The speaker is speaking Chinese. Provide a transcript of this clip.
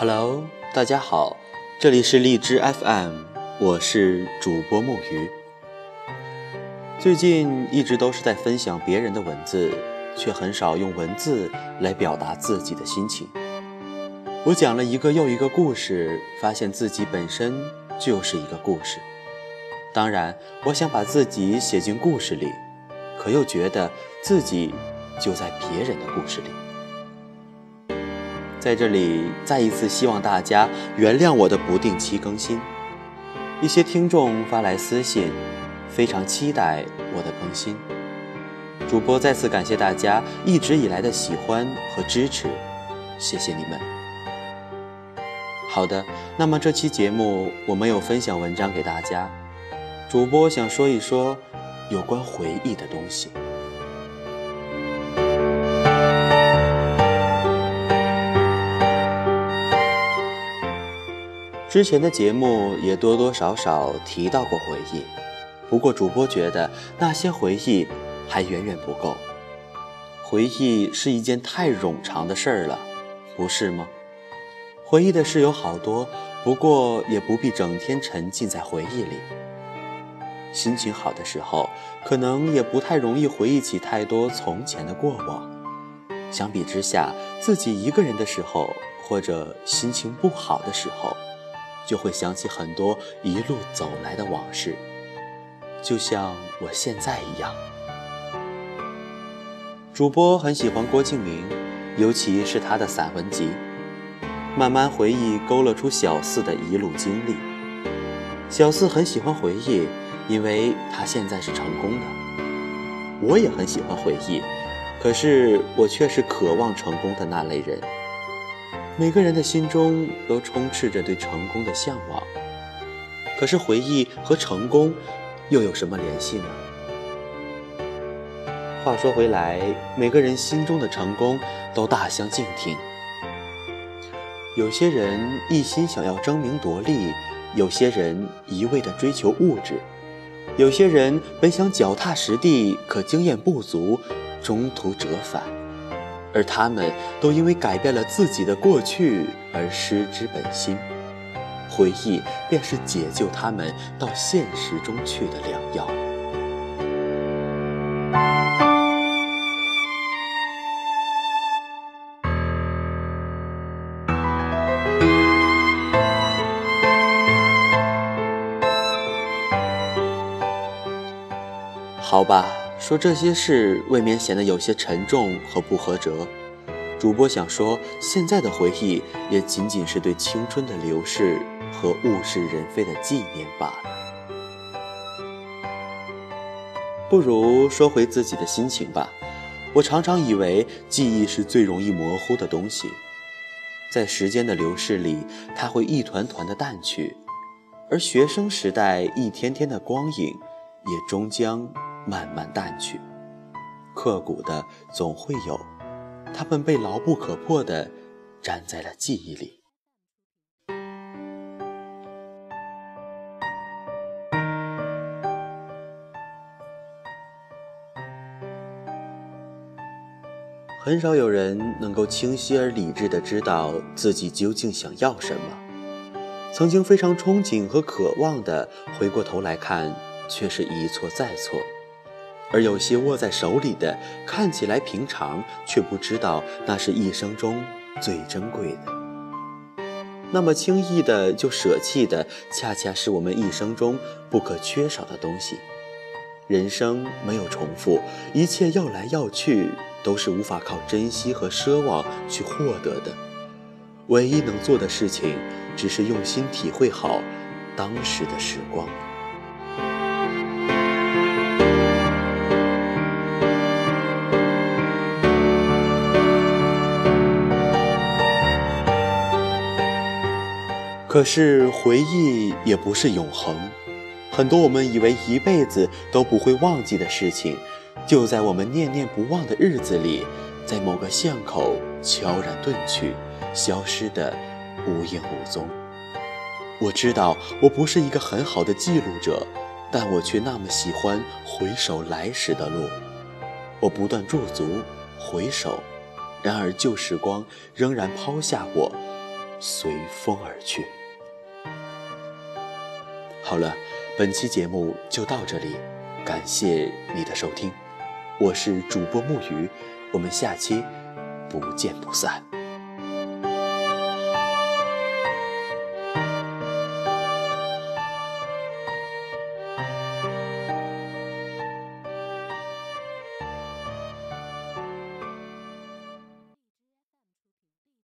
Hello，大家好，这里是荔枝 FM，我是主播木鱼。最近一直都是在分享别人的文字，却很少用文字来表达自己的心情。我讲了一个又一个故事，发现自己本身就是一个故事。当然，我想把自己写进故事里，可又觉得自己就在别人的故事里。在这里，再一次希望大家原谅我的不定期更新。一些听众发来私信，非常期待我的更新。主播再次感谢大家一直以来的喜欢和支持，谢谢你们。好的，那么这期节目我没有分享文章给大家，主播想说一说有关回忆的东西。之前的节目也多多少少提到过回忆，不过主播觉得那些回忆还远远不够。回忆是一件太冗长的事儿了，不是吗？回忆的事有好多，不过也不必整天沉浸在回忆里。心情好的时候，可能也不太容易回忆起太多从前的过往。相比之下，自己一个人的时候，或者心情不好的时候。就会想起很多一路走来的往事，就像我现在一样。主播很喜欢郭敬明，尤其是他的散文集。慢慢回忆，勾勒出小四的一路经历。小四很喜欢回忆，因为他现在是成功的。我也很喜欢回忆，可是我却是渴望成功的那类人。每个人的心中都充斥着对成功的向往，可是回忆和成功又有什么联系呢？话说回来，每个人心中的成功都大相径庭。有些人一心想要争名夺利，有些人一味的追求物质，有些人本想脚踏实地，可经验不足，中途折返。而他们都因为改变了自己的过去而失之本心，回忆便是解救他们到现实中去的良药。好吧。说这些事未免显得有些沉重和不合辙。主播想说，现在的回忆也仅仅是对青春的流逝和物是人非的纪念罢了。不如说回自己的心情吧。我常常以为记忆是最容易模糊的东西，在时间的流逝里，它会一团团的淡去，而学生时代一天天的光影，也终将。慢慢淡去，刻骨的总会有，他们被牢不可破的粘在了记忆里。很少有人能够清晰而理智的知道自己究竟想要什么，曾经非常憧憬和渴望的，回过头来看，却是一错再错。而有些握在手里的，看起来平常，却不知道那是一生中最珍贵的。那么轻易的就舍弃的，恰恰是我们一生中不可缺少的东西。人生没有重复，一切要来要去，都是无法靠珍惜和奢望去获得的。唯一能做的事情，只是用心体会好当时的时光。可是回忆也不是永恒，很多我们以为一辈子都不会忘记的事情，就在我们念念不忘的日子里，在某个巷口悄然遁去，消失的无影无踪。我知道我不是一个很好的记录者，但我却那么喜欢回首来时的路。我不断驻足回首，然而旧时光仍然抛下我。随风而去。好了，本期节目就到这里，感谢你的收听，我是主播木鱼，我们下期不见不散。